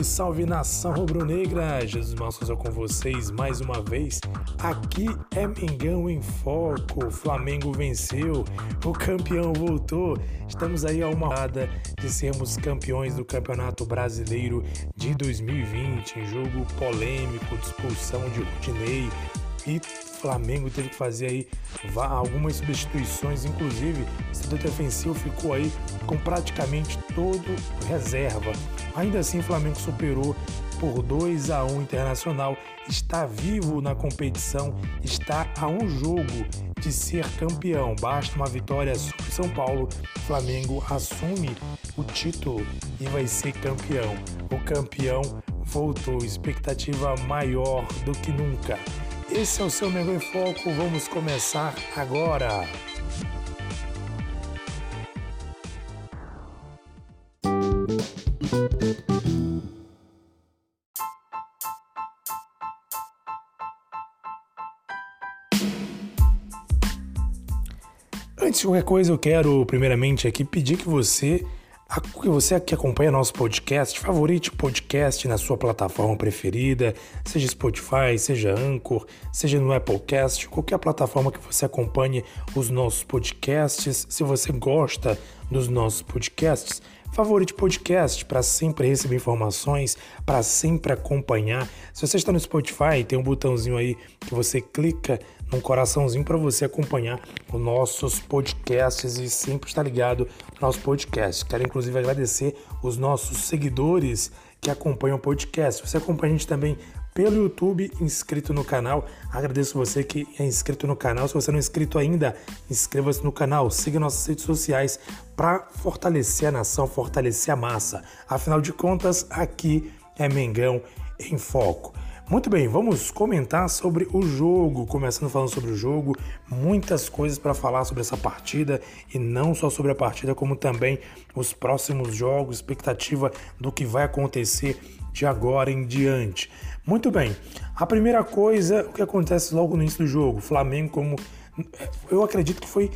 Salve, salve nação rubro-negra! Jesus Malsouza com vocês mais uma vez. Aqui é Mengão em Foco. Flamengo venceu, o campeão voltou. Estamos aí a uma hora de sermos campeões do Campeonato Brasileiro de 2020. Em jogo polêmico, de expulsão de Rudinei e Flamengo teve que fazer aí algumas substituições, inclusive o setor defensivo ficou aí com praticamente todo reserva. Ainda assim, o Flamengo superou por 2 a 1 Internacional, está vivo na competição, está a um jogo de ser campeão. Basta uma vitória sobre São Paulo, Flamengo assume o título e vai ser campeão. O campeão voltou, expectativa maior do que nunca. Esse é o seu Mengão em Foco, vamos começar agora. Antes de qualquer coisa, eu quero primeiramente aqui pedir que você você que acompanha nosso podcast, favorite podcast na sua plataforma preferida, seja Spotify, seja Anchor, seja no Applecast, qualquer plataforma que você acompanhe os nossos podcasts. Se você gosta dos nossos podcasts, favorite podcast para sempre receber informações, para sempre acompanhar. Se você está no Spotify, tem um botãozinho aí que você clica num coraçãozinho para você acompanhar os nossos podcasts e sempre estar ligado no nosso podcast. Quero inclusive agradecer os nossos seguidores que acompanham o podcast. Você acompanha a gente também pelo YouTube, inscrito no canal. Agradeço você que é inscrito no canal. Se você não é inscrito ainda, inscreva-se no canal, siga nossas redes sociais para fortalecer a nação, fortalecer a massa. Afinal de contas, aqui é Mengão em Foco. Muito bem, vamos comentar sobre o jogo. Começando falando sobre o jogo, muitas coisas para falar sobre essa partida e não só sobre a partida, como também os próximos jogos, expectativa do que vai acontecer de agora em diante. Muito bem, a primeira coisa, o que acontece logo no início do jogo, Flamengo como eu acredito que foi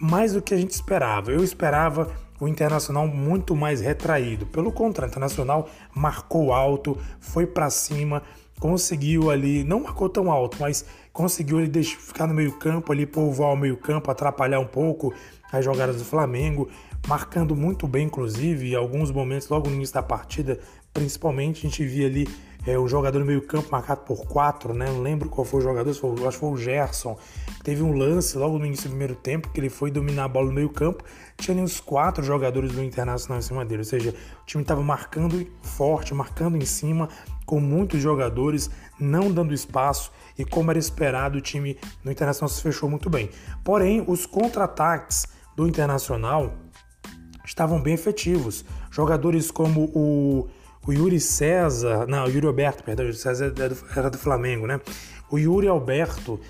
mais do que a gente esperava. Eu esperava o Internacional muito mais retraído. Pelo contrário, o Internacional marcou alto, foi para cima, conseguiu ali, não marcou tão alto, mas conseguiu ali deixar, ficar no meio-campo, ali povoar o meio-campo, atrapalhar um pouco as jogadas do Flamengo, marcando muito bem, inclusive, em alguns momentos, logo no início da partida, principalmente, a gente via ali é, o jogador no meio-campo marcado por quatro, né? Não lembro qual foi o jogador, foi, acho que foi o Gerson. Teve um lance logo no início do primeiro tempo que ele foi dominar a bola no meio-campo. Tinha ali uns quatro jogadores do Internacional em cima dele, ou seja, o time estava marcando forte, marcando em cima, com muitos jogadores, não dando espaço e como era esperado, o time do Internacional se fechou muito bem. Porém, os contra-ataques do Internacional estavam bem efetivos. Jogadores como o, o Yuri César, não, o Yuri Alberto, perdão, o Yuri César era do, era do Flamengo, né? O Yuri Alberto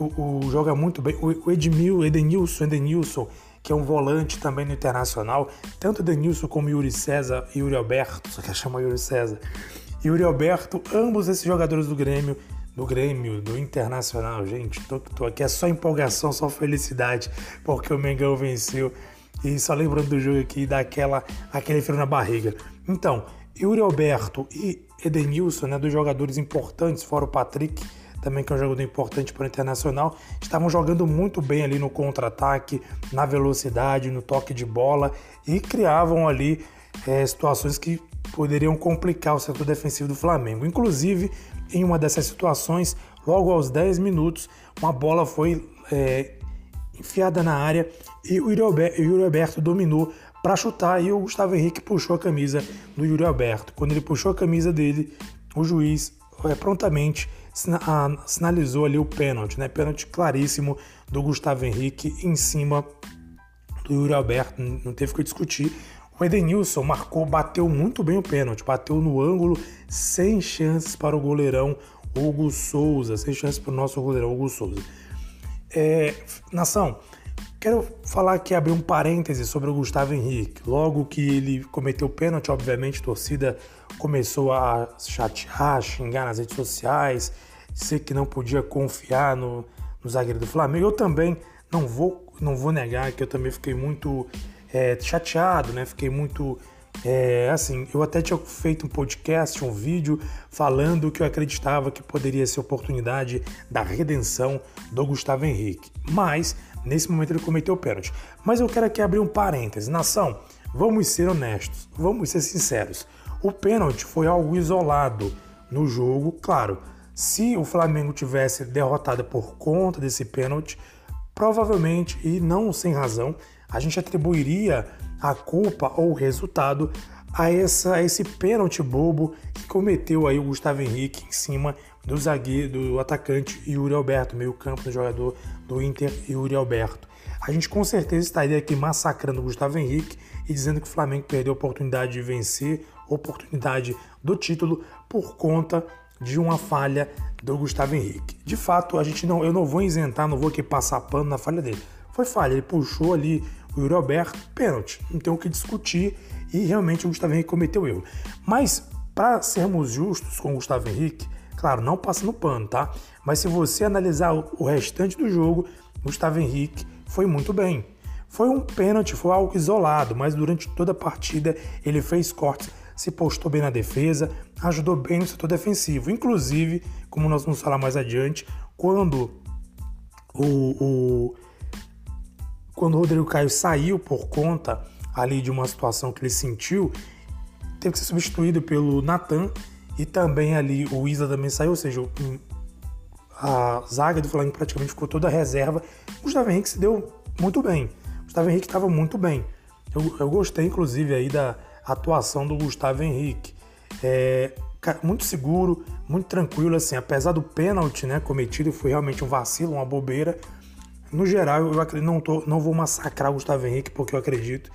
o, o joga muito bem. O, o Edmil, Edenilson, Edenilson, que é um volante também no Internacional, tanto Edenilson como Yuri César e Yuri Alberto, só que chama Yuri César, Yuri Alberto, ambos esses jogadores do Grêmio, do Grêmio, do Internacional, gente, tô, tô aqui, é só empolgação, só felicidade, porque o Mengão venceu. E só lembrando do jogo aqui, dá aquela, aquele frio na barriga. Então, Yuri Alberto e Edenilson, né, dos jogadores importantes, fora o Patrick, também que é um jogador importante para o Internacional, estavam jogando muito bem ali no contra-ataque, na velocidade, no toque de bola e criavam ali é, situações que poderiam complicar o setor defensivo do Flamengo. Inclusive, em uma dessas situações, logo aos 10 minutos, uma bola foi é, enfiada na área e o Yuri Alberto dominou para chutar e o Gustavo Henrique puxou a camisa do Yuri Alberto. Quando ele puxou a camisa dele, o juiz é, prontamente sinalizou ali o pênalti, né? Pênalti claríssimo do Gustavo Henrique em cima do Yuri Alberto, não teve que discutir. O Edenilson marcou, bateu muito bem o pênalti, bateu no ângulo, sem chances para o goleirão Hugo Souza, sem chances para o nosso goleirão Hugo Souza. É, nação, quero falar aqui, abrir um parêntese sobre o Gustavo Henrique. Logo que ele cometeu o pênalti, obviamente a torcida começou a chatear, xingar nas redes sociais, dizer que não podia confiar no, no zagueiro do Flamengo. Eu também não vou, não vou negar que eu também fiquei muito é, chateado, né? Fiquei muito É, assim, eu até tinha feito um podcast, um vídeo falando que eu acreditava que poderia ser oportunidade da redenção do Gustavo Henrique. Mas, nesse momento ele cometeu o pênalti. Mas eu quero aqui abrir um parêntese. Nação, vamos ser honestos, vamos ser sinceros. O pênalti foi algo isolado no jogo, claro. Se o Flamengo tivesse derrotado por conta desse pênalti, provavelmente, e não sem razão, a gente atribuiria a culpa ou o resultado a, essa, a esse pênalti bobo que cometeu aí o Gustavo Henrique em cima do zagueiro, do atacante Yuri Alberto, meio campo do jogador do Inter Yuri Alberto. A gente com certeza estaria aqui massacrando o Gustavo Henrique e dizendo que o Flamengo perdeu a oportunidade de vencer, oportunidade do título por conta de uma falha do Gustavo Henrique. De fato, a gente não, eu não vou isentar, não vou aqui passar pano na falha dele. Foi falha, ele puxou ali o Yuri Alberto, pênalti, não tem o que discutir e realmente o Gustavo Henrique cometeu erro. Mas para sermos justos com o Gustavo Henrique, claro, não passando pano, tá? Mas se você analisar o restante do jogo, Gustavo Henrique foi muito bem. Foi um pênalti, foi algo isolado, mas durante toda a partida ele fez cortes, se postou bem na defesa, ajudou bem no setor defensivo. Inclusive, como nós vamos falar mais adiante, quando o, o quando o Rodrigo Caio saiu por conta ali de uma situação que ele sentiu, teve que ser substituído pelo Natan e também ali o Isa também saiu, ou seja, a zaga do Flamengo praticamente ficou toda reserva. O Gustavo Henrique se deu muito bem. O Gustavo Henrique estava muito bem. Eu, eu, gostei, inclusive, aí da atuação do Gustavo Henrique. É, muito seguro, muito tranquilo, assim, apesar do pênalti né, cometido, foi realmente um vacilo, uma bobeira, no geral, eu acredito, não, tô, não vou massacrar o Gustavo Henrique, porque eu acredito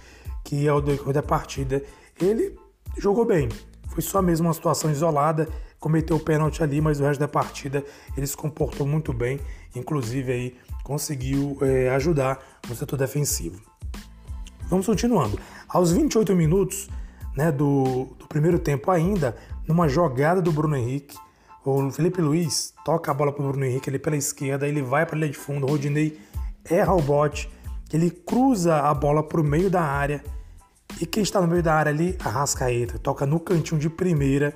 que ao decorrer da partida ele jogou bem. Foi só mesmo uma situação isolada, cometeu o pênalti ali, mas o resto da partida ele se comportou muito bem, inclusive aí conseguiu é, ajudar no setor defensivo. Vamos continuando. Aos 28 minutos né, do, do primeiro tempo ainda, numa jogada do Bruno Henrique, o Felipe Luiz toca a bola para o Bruno Henrique ali pela esquerda, ele vai para a linha de fundo, o Rodinei erra o bote, ele cruza a bola para o meio da área e quem está no meio da área ali, Arrascaeta, toca no cantinho de primeira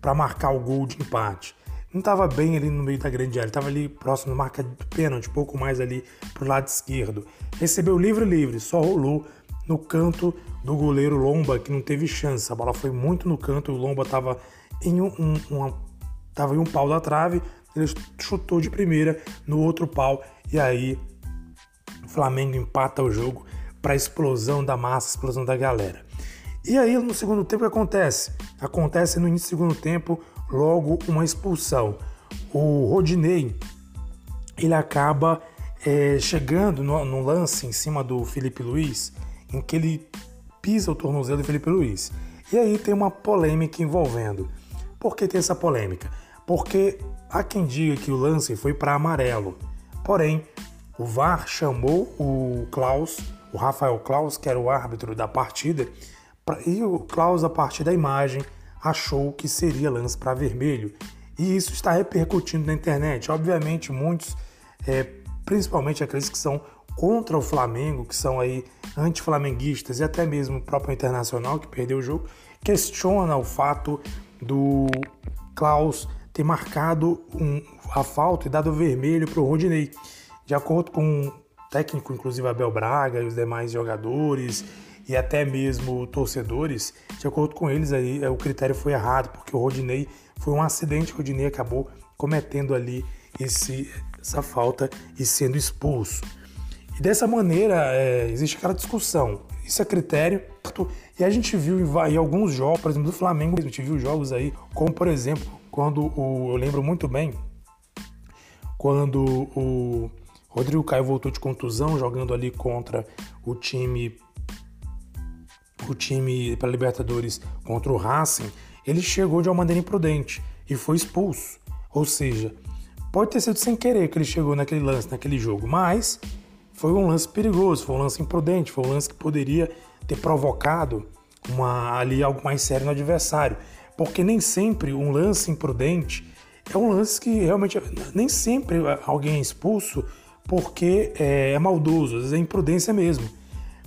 para marcar o gol de empate. Não estava bem ali no meio da grande área, estava ali próximo da marca de pênalti, pouco mais ali para o lado esquerdo. Recebeu livre-livre, só rolou no canto do goleiro Lomba, que não teve chance. A bola foi muito no canto, o Lomba estava em um, um, uma, tava em um pau da trave, ele chutou de primeira no outro pau e aí o Flamengo empata o jogo para a explosão da massa, explosão da galera. E aí no segundo tempo o que acontece? Acontece no início do segundo tempo logo uma expulsão. O Rodinei ele acaba é, chegando no, no, lance em cima do Felipe Luiz, em que ele pisa o tornozelo do Felipe Luiz. E aí tem uma polêmica envolvendo. Por que tem essa polêmica? Porque há quem diga que o lance foi para amarelo. Porém, o VAR chamou o Klaus, o Rafael Klaus, que era o árbitro da partida, e o Klaus, a partir da imagem, achou que seria lance para vermelho. E isso está repercutindo na internet. Obviamente, muitos, é, principalmente aqueles que são contra o Flamengo, que são aí anti-flamenguistas e até mesmo o próprio Internacional, que perdeu o jogo, questiona o fato do Klaus ter marcado um, a falta e dado vermelho para o Rodinei. De acordo com o técnico, inclusive Abel Braga e os demais jogadores e até mesmo torcedores, de acordo com eles aí é, o critério foi errado, porque o Rodinei foi um acidente, o Rodinei acabou cometendo ali esse, essa falta e sendo expulso. E dessa maneira é, existe aquela discussão. Isso é critério. E a gente viu em, em, alguns jogos, por exemplo, do Flamengo, a gente viu jogos aí, como por exemplo, quando o, eu lembro muito bem, quando o Rodrigo Caio voltou de contusão, jogando ali contra o time o time para Libertadores contra o Racing, ele chegou de uma maneira imprudente e foi expulso. Ou seja, pode ter sido sem querer que ele chegou naquele lance, naquele jogo, mas foi um lance perigoso, foi um lance imprudente, foi um lance que poderia ter provocado uma, ali algo mais sério no adversário. Porque nem sempre um lance imprudente é um lance que realmente nem sempre alguém é expulso porque é, é maldoso, às vezes é imprudência mesmo.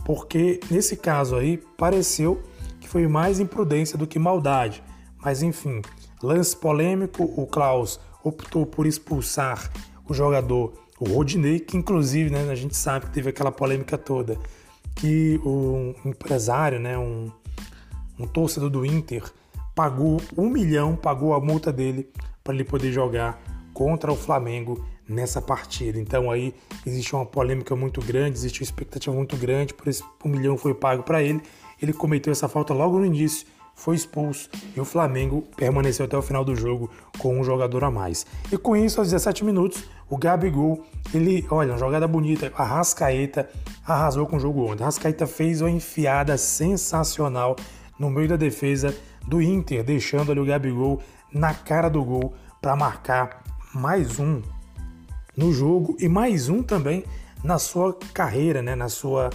Porque nesse caso aí pareceu que foi mais imprudência do que maldade. Mas enfim, lance polêmico, o Klaus optou por expulsar o jogador, o Rodinei, que inclusive né, a gente sabe que teve aquela polêmica toda, que o empresário, né, um, um torcedor do Inter, pagou um milhão, pagou a multa dele para ele poder jogar contra o Flamengo nessa partida. Então aí existe uma polêmica muito grande, existe uma expectativa muito grande, por isso um milhão foi pago para ele. Ele cometeu essa falta logo no início foi expulso e o Flamengo permaneceu até o final do jogo com um jogador a mais. E com isso, aos 17 minutos, o Gabigol, ele, olha, uma jogada bonita, a Rascaeta arrasou com o jogo ontem. A Rascaeta fez uma enfiada sensacional no meio da defesa do Inter, deixando ali o Gabigol na cara do gol para marcar mais um no jogo e mais um também na sua carreira, né, na sua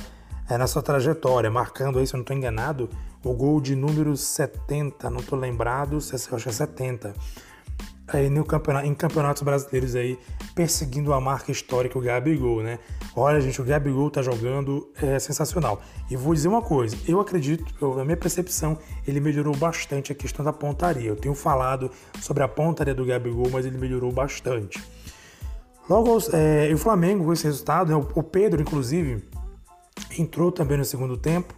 é, na sua trajetória, marcando aí, se eu não estou enganado, o gol de número 70, não estou lembrado, acho que é 70. Aí no campeonato, em campeonatos brasileiros aí, perseguindo a marca histórica, o Gabigol, né? Olha, gente, o Gabigol tá jogando é sensacional. E vou dizer uma coisa, eu acredito, na minha percepção, ele melhorou bastante a questão da pontaria. Eu tenho falado sobre a pontaria do Gabigol, mas ele melhorou bastante. Logo, é, o Flamengo, com esse resultado, né, o Pedro, inclusive, entrou também no segundo tempo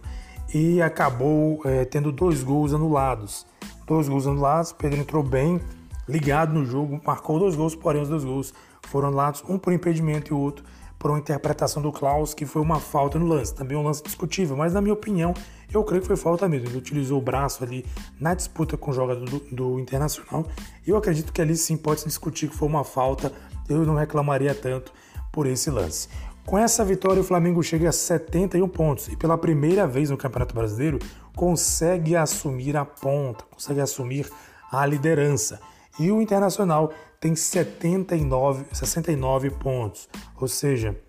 e acabou é, tendo dois gols anulados. Dois gols anulados, Pedro entrou bem, ligado no jogo, marcou dois gols, porém os dois gols foram anulados, um por impedimento e o outro por uma interpretação do Klaus, que foi uma falta no lance. Também um lance discutível, mas na minha opinião, eu creio que foi falta mesmo. Ele utilizou o braço ali na disputa com o jogador do, do Internacional. Eu acredito que ali sim pode se discutir que foi uma falta. Eu não reclamaria tanto por esse lance. Com essa vitória, o Flamengo chega a 71 pontos e pela primeira vez no Campeonato Brasileiro consegue assumir a ponta, consegue assumir a liderança. E o Internacional tem 79, 69 pontos, ou seja,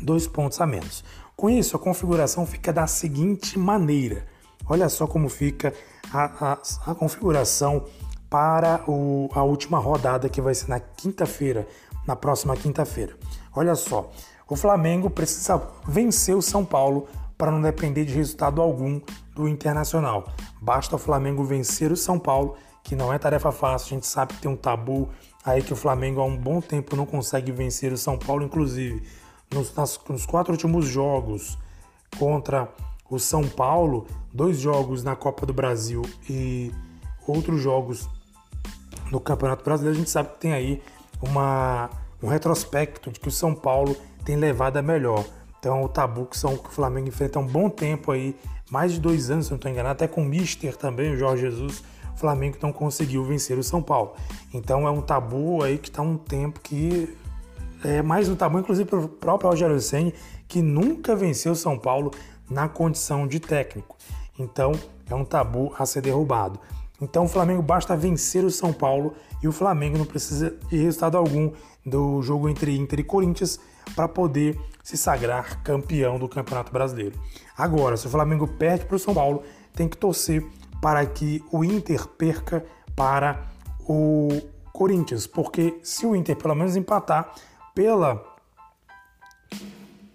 dois pontos a menos. Com isso, a configuração fica da seguinte maneira: olha só como fica a, a, a configuração para o, a última rodada que vai ser na quinta-feira, na próxima quinta-feira. Olha só, o Flamengo precisa vencer o São Paulo para não depender de resultado algum do Internacional. Basta o Flamengo vencer o São Paulo, que não é tarefa fácil, a gente sabe que tem um tabu aí que o Flamengo há um bom tempo não consegue vencer o São Paulo, inclusive nos, nas, nos quatro últimos jogos contra o São Paulo, dois jogos na Copa do Brasil e outros jogos no Campeonato Brasileiro, a gente sabe que tem aí uma, um retrospecto de que o São Paulo tem levado a melhor. Então, o tabu que, são, que o Flamengo enfrenta há um bom tempo aí, mais de dois anos, se não estou enganado, até com o Mister também, o Jorge Jesus, o Flamengo não conseguiu vencer o São Paulo. Então, é um tabu aí que está um tempo que é mais um tabu, inclusive para o próprio Rogério Senni, que nunca venceu o São Paulo na condição de técnico. Então, é um tabu a ser derrubado. Então, o Flamengo basta vencer o São Paulo e o Flamengo não precisa de resultado algum do jogo entre Inter e Corinthians para poder se sagrar campeão do Campeonato Brasileiro. Agora, se o Flamengo perde para o São Paulo, tem que torcer para que o Inter perca para o Corinthians, porque se o Inter pelo menos empatar pela.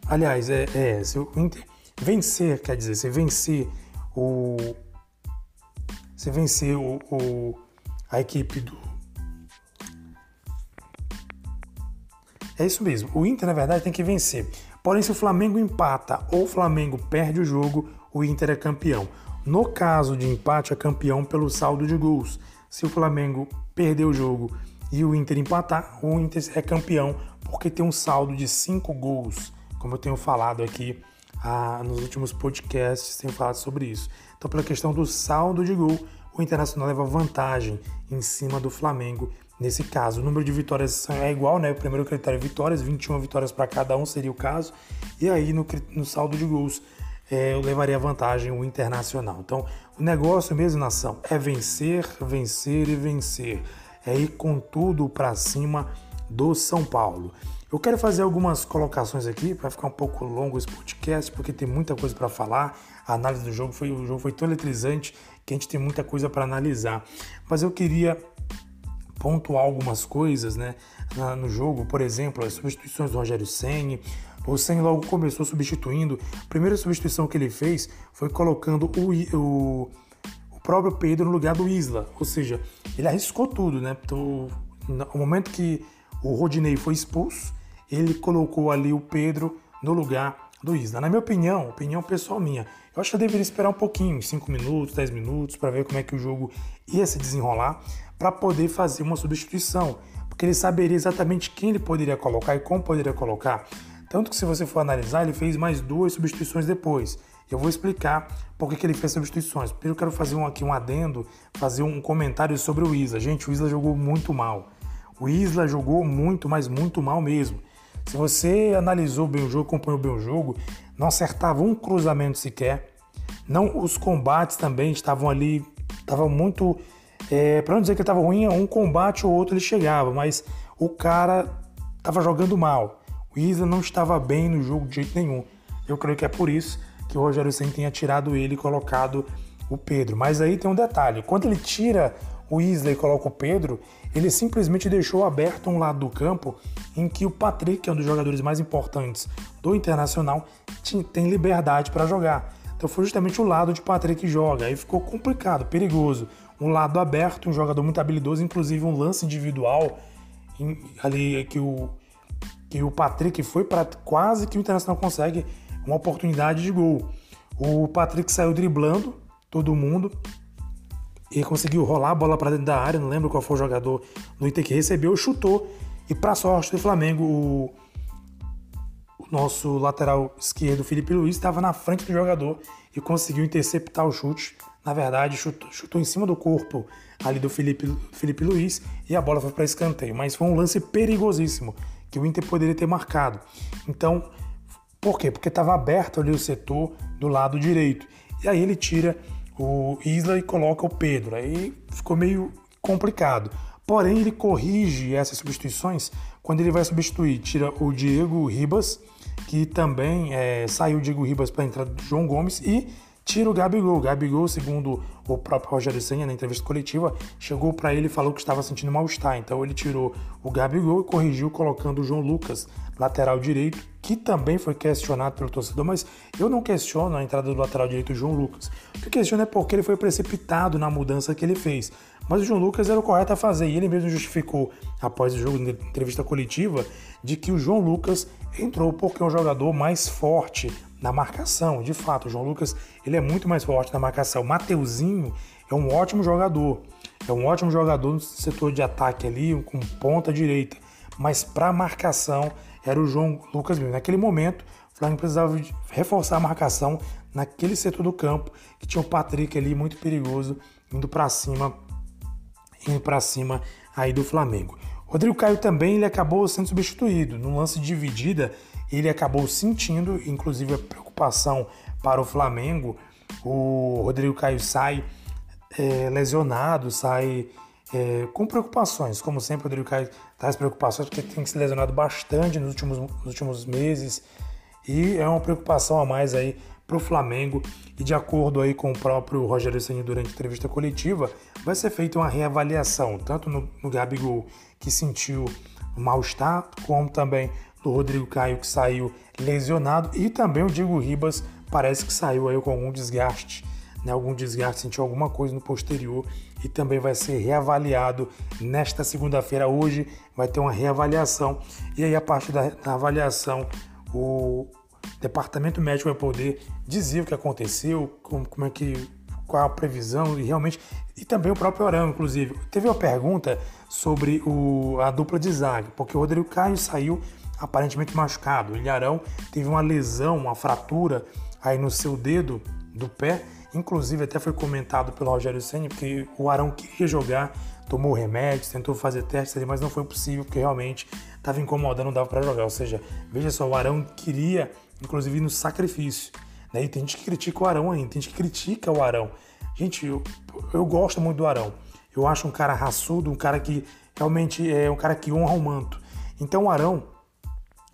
Aliás, é, é se o Inter vencer, quer dizer, se vencer o. Se vencer o, o a equipe do, É isso mesmo. O Inter, na verdade, tem que vencer. Porém, se o Flamengo empata ou o Flamengo perde o jogo, o Inter é campeão. No caso de empate, é campeão pelo saldo de gols. Se o Flamengo perder o jogo e o Inter empatar, o Inter é campeão porque tem um saldo de 5 gols, como eu tenho falado aqui ah, nos últimos podcasts, tenho falado sobre isso. Então, pela questão do saldo de gol, o Internacional leva vantagem em cima do Flamengo Nesse caso, o número de vitórias é igual, né? O primeiro critério é vitórias, 21 vitórias para cada um seria o caso. E aí, no, no saldo de gols, é, eu levaria vantagem o Internacional. Então, o negócio mesmo, nação, é vencer, vencer e vencer. É ir com tudo para cima do São Paulo. Eu quero fazer algumas colocações aqui, para ficar um pouco longo esse podcast, porque tem muita coisa para falar. A análise do jogo foi, o jogo foi tão eletrizante que a gente tem muita coisa para analisar. Mas eu queria pontuar algumas coisas né, no jogo, por exemplo, as substituições do Rogério Senni, O Sen logo começou substituindo. A primeira substituição que ele fez foi colocando o, o, o próprio Pedro no lugar do Isla. Ou seja, ele arriscou tudo, né? Então, no momento que o Rodinei foi expulso, ele colocou ali o Pedro no lugar do Isla. Na minha opinião, opinião pessoal minha, eu acho que eu deveria esperar um pouquinho, 5 minutos, 10 minutos, para ver como é que o jogo ia se desenrolar, para poder fazer uma substituição, porque ele saberia exatamente quem ele poderia colocar e como poderia colocar. Tanto que se você for analisar, ele fez mais duas substituições depois. Eu vou explicar por que, que ele fez substituições. Primeiro eu quero fazer um, aqui um adendo, fazer um comentário sobre o Isla. Gente, o Isla jogou muito mal. O Isla jogou muito, mas muito mal mesmo. Se você analisou bem o jogo, acompanhou bem o jogo, não acertava um cruzamento sequer. Não, os combates também estavam ali, estavam muito. É, para não dizer que estava ruim, um combate ou outro ele chegava, mas o cara estava jogando mal. O Isla não estava bem no jogo de jeito nenhum. Eu creio que é por isso que o Rogério Senna tenha tirado ele e colocado o Pedro. Mas aí tem um detalhe: quando ele tira o Isla e coloca o Pedro, ele simplesmente deixou aberto um lado do campo em que o Patrick, que é um dos jogadores mais importantes do Internacional, tem liberdade para jogar. Então foi justamente o lado de Patrick que joga. Aí ficou complicado, perigoso. Um lado aberto, um jogador muito habilidoso, inclusive um lance individual ali que o, que o Patrick foi para quase que o Internacional consegue uma oportunidade de gol. O Patrick saiu driblando todo mundo, e conseguiu rolar a bola para dentro da área, não lembro qual foi o jogador do Inter que recebeu, chutou e para sorte do Flamengo, o, o nosso lateral esquerdo, Felipe Luiz, estava na frente do jogador e conseguiu interceptar o chute. Na verdade, chutou, chutou em cima do corpo ali do Felipe, Felipe Luiz e a bola foi para escanteio. Mas foi um lance perigosíssimo que o Inter poderia ter marcado. Então, por quê? Porque estava aberto ali o setor do lado direito. E aí ele tira o Isla e coloca o Pedro. Aí ficou meio complicado. Porém, ele corrige essas substituições quando ele vai substituir. Tira o Diego Ribas, que também é, saiu o Diego Ribas para entrar do João Gomes, e tira o Gabigol. O Gabigol, segundo o próprio Rogério Senna na entrevista coletiva, chegou para ele e falou que estava sentindo mal-estar. Então ele tirou o Gabigol e corrigiu colocando o João Lucas, lateral direito, que também foi questionado pelo torcedor, mas eu não questiono a entrada do lateral direito João Lucas. O que questiono é porque ele foi precipitado na mudança que ele fez. Mas o João Lucas era o correto a fazer e ele mesmo justificou, após o jogo, na entrevista coletiva, de que o João Lucas entrou porque é um jogador mais forte na marcação. De fato, o João Lucas ele é muito mais forte na marcação. Mateuzinho é um ótimo jogador, é um ótimo jogador no setor de ataque ali, com ponta direita. Mas para marcação era o João Lucas mesmo. Naquele momento, o Flamengo precisava reforçar a marcação naquele setor do campo que tinha o Patrick ali muito perigoso indo para cima, indo para cima aí do Flamengo. Rodrigo Caio também ele acabou sendo substituído. No lance de dividida, ele acabou sentindo, inclusive, a preocupação para o Flamengo. O Rodrigo Caio sai é, lesionado, sai é, com preocupações. Como sempre, o Rodrigo Caio traz preocupações porque tem se lesionado bastante nos últimos, nos últimos meses. E é uma preocupação a mais aí para o Flamengo. E de acordo aí com o próprio Rogério Senna durante a entrevista coletiva, vai ser feita uma reavaliação, tanto no, no Gabigol, que sentiu mal-estar, como também do Rodrigo Caio, que saiu lesionado, e também o Diego Ribas parece que saiu aí com algum desgaste, né, algum desgaste, sentiu alguma coisa no posterior e também vai ser reavaliado nesta segunda-feira. Hoje vai ter uma reavaliação e aí a partir da, da avaliação o departamento médico vai poder dizer o que aconteceu, como, como é que qual a previsão e realmente e também o próprio Arão, inclusive. Teve uma pergunta sobre o, a dupla de zaga, porque o Rodrigo Caio saiu aparentemente machucado. O Ilharão teve uma lesão, uma fratura aí no seu dedo do pé. Inclusive até foi comentado pelo Rogério Senna que o Arão queria jogar, tomou remédios, tentou fazer testes ali, mas não foi possível porque realmente estava incomodando, não dava para jogar. Ou seja, veja só, o Arão queria, inclusive, no sacrifício. Né? E tem gente que critica o Arão ainda, tem gente que critica o Arão. Gente, eu, eu gosto muito do Arão. Eu acho um cara raçudo, um cara que realmente é um cara que honra o manto. Então o Arão,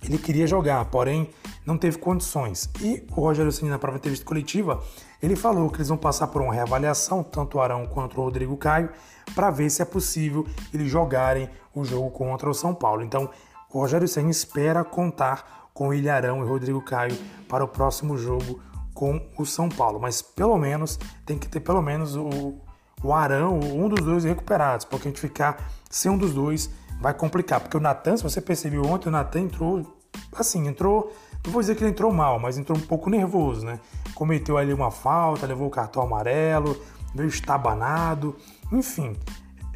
ele queria jogar, porém não teve condições. E o Rogério Ceni na própria entrevista coletiva, ele falou que eles vão passar por uma reavaliação, tanto o Arão quanto o Rodrigo Caio, para ver se é possível eles jogarem o jogo contra o São Paulo. Então, o Rogério Ceni espera contar com Ilharão e Rodrigo Caio para o próximo jogo com o São Paulo. Mas pelo menos tem que ter pelo menos o, o Arão, um dos dois recuperados, porque a gente ficar sem um dos dois vai complicar. Porque o Natan, se você percebeu ontem, o Natan entrou assim, entrou. Não vou dizer que ele entrou mal, mas entrou um pouco nervoso, né? Cometeu ali uma falta, levou o cartão amarelo, veio estabanado, enfim.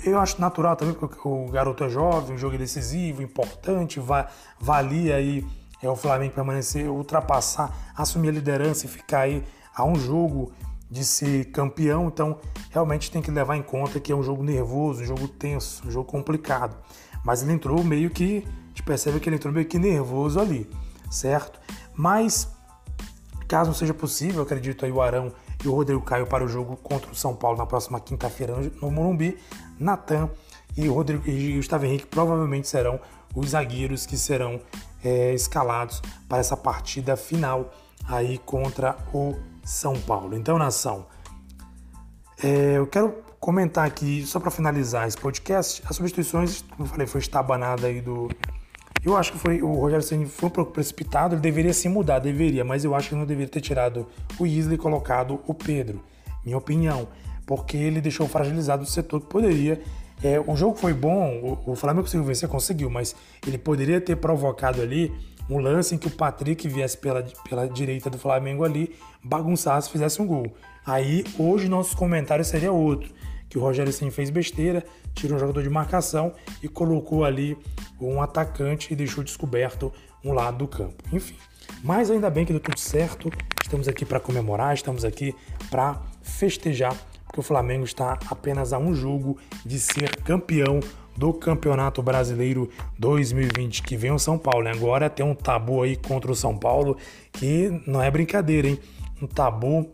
Eu acho natural também, porque o garoto é jovem, o jogo é decisivo, importante, vai, valia aí é o Flamengo permanecer, ultrapassar, assumir a liderança e ficar aí a um jogo de ser campeão. Então, realmente tem que levar em conta que é um jogo nervoso, um jogo tenso, um jogo complicado. Mas ele entrou meio que, gente percebe que ele entrou meio que nervoso ali, certo? Mas, caso não seja possível, acredito aí o Arão e o Rodrigo Caio para o jogo contra o São Paulo na próxima quinta-feira no Morumbi, Natan e o Rodrigo e Gustavo Henrique provavelmente serão os zagueiros que serão é, escalados para essa partida final aí contra o São Paulo. Então, nação, é, eu quero comentar aqui, só para finalizar esse podcast, as substituições, como eu falei, foi estabanada aí do. Eu acho que foi o Rogério Ceni foi um pouco precipitado, ele deveria se mudar, deveria, mas eu acho que não deveria ter tirado o Isley e colocado o Pedro, minha opinião, porque ele deixou fragilizado o setor que poderia é, o jogo foi bom, o, o Flamengo conseguiu vencer, conseguiu, mas ele poderia ter provocado ali um lance em que o Patrick viesse pela, pela direita do Flamengo ali, bagunçasse, fizesse um gol. Aí hoje nosso comentário seria outro, que o Rogério Ceni fez besteira, tirou um jogador de marcação e colocou ali um atacante e deixou descoberto um lado do campo. Enfim, mas ainda bem que deu tudo certo. Estamos aqui para comemorar, estamos aqui para festejar porque o Flamengo está apenas a um jogo de ser campeão do Campeonato Brasileiro 2020, que vem o São Paulo. Agora tem um tabu aí contra o São Paulo que não é brincadeira, hein? Um tabu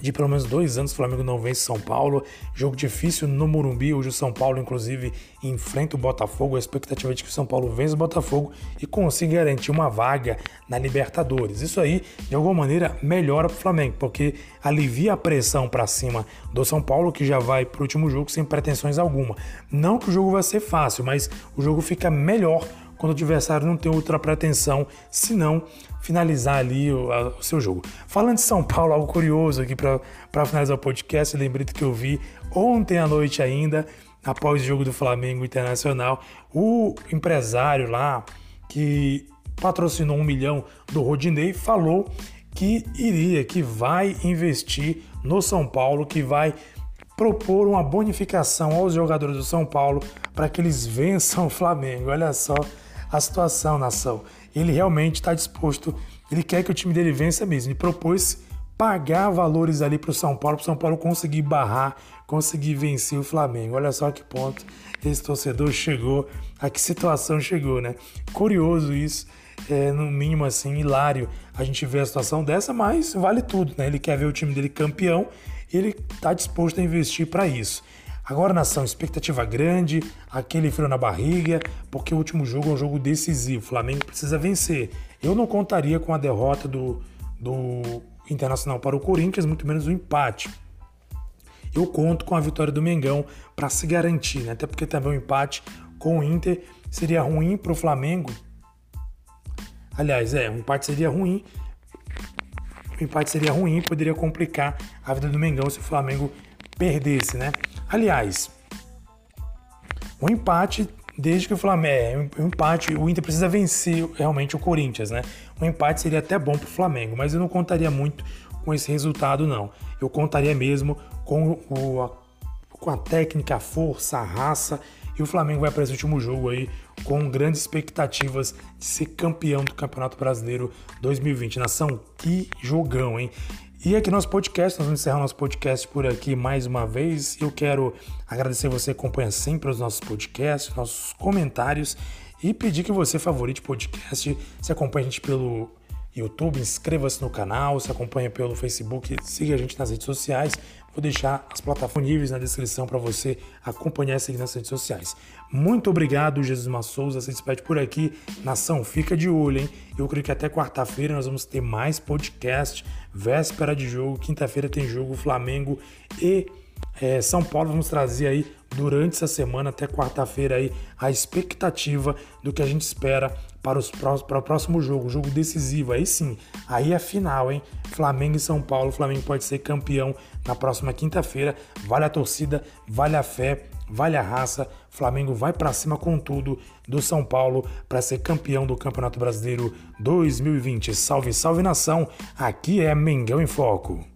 de pelo menos dois anos o Flamengo não vence São Paulo. Jogo difícil no Morumbi. Hoje o São Paulo, inclusive, enfrenta o Botafogo. A expectativa é de que o São Paulo vença o Botafogo e consiga garantir uma vaga na Libertadores. Isso aí, de alguma maneira, melhora para o Flamengo, porque alivia a pressão para cima do São Paulo, que já vai para o último jogo sem pretensões alguma. Não que o jogo vai ser fácil, mas o jogo fica melhor quando o adversário não tem outra pretensão, senão finalizar ali o, a, o, seu jogo. Falando de São Paulo, algo curioso aqui para finalizar o podcast, lembrei que eu vi ontem à noite ainda, após o jogo do Flamengo Internacional, o empresário lá que patrocinou um milhão do Rodinei falou que iria, que vai investir no São Paulo, que vai propor uma bonificação aos jogadores do São Paulo para que eles vençam o Flamengo. Olha só a situação, nação. Ele realmente está disposto, ele quer que o time dele vença mesmo. Ele propôs pagar valores ali para o São Paulo, para o São Paulo conseguir barrar, conseguir vencer o Flamengo. Olha só que ponto esse torcedor chegou, a que situação chegou, né? Curioso isso, é, no mínimo assim, hilário a gente ver a situação dessa, mas vale tudo, né? Ele quer ver o time dele campeão e ele está disposto a investir para isso. Agora, nação, expectativa grande, aquele frio na barriga, porque o último jogo é um jogo decisivo. O Flamengo precisa vencer. Eu não contaria com a derrota do, do Internacional para o Corinthians, muito menos o empate. Eu conto com a vitória do Mengão para se garantir, né? até porque também o empate com o Inter seria ruim para o Flamengo. Aliás, é, um empate seria ruim. O empate seria ruim, poderia complicar a vida do Mengão se o Flamengo perdesse, né? Aliás, um empate desde que o Flamengo, é, um empate, o Inter precisa vencer realmente o Corinthians, né? Um empate seria até bom para o Flamengo, mas eu não contaria muito com esse resultado não. Eu contaria mesmo com, o, a, com a técnica, a força, a raça e o Flamengo vai para esse último jogo aí com grandes expectativas de ser campeão do Campeonato Brasileiro 2020. Nação, que jogão, hein? E aqui nosso podcast, nós vamos encerrar nosso podcast por aqui mais uma vez. Eu quero agradecer você que acompanha sempre os nossos podcasts, nossos comentários e pedir que você favorite o podcast, se acompanha a gente pelo YouTube, inscreva-se no canal, se acompanha pelo Facebook, siga a gente nas redes sociais. Vou deixar as plataformas na descrição para você acompanhar e seguir nas redes sociais. Muito obrigado, Jesus Massouza. Se despede por aqui. Nação, fica de olho, hein? Eu creio que até quarta-feira nós vamos ter mais podcast. Véspera de jogo. Quinta-feira tem jogo Flamengo e é, São Paulo, vamos trazer aí durante essa semana até quarta-feira aí a expectativa do que a gente espera para, os, para o próximo jogo, jogo decisivo. Aí sim, aí é final, hein? Flamengo e São Paulo. O Flamengo pode ser campeão na próxima quinta-feira. Vale a torcida, vale a fé, vale a raça. Flamengo vai para cima com tudo do São Paulo para ser campeão do Campeonato Brasileiro 2020. Salve, salve nação! Aqui é Mengão em Foco.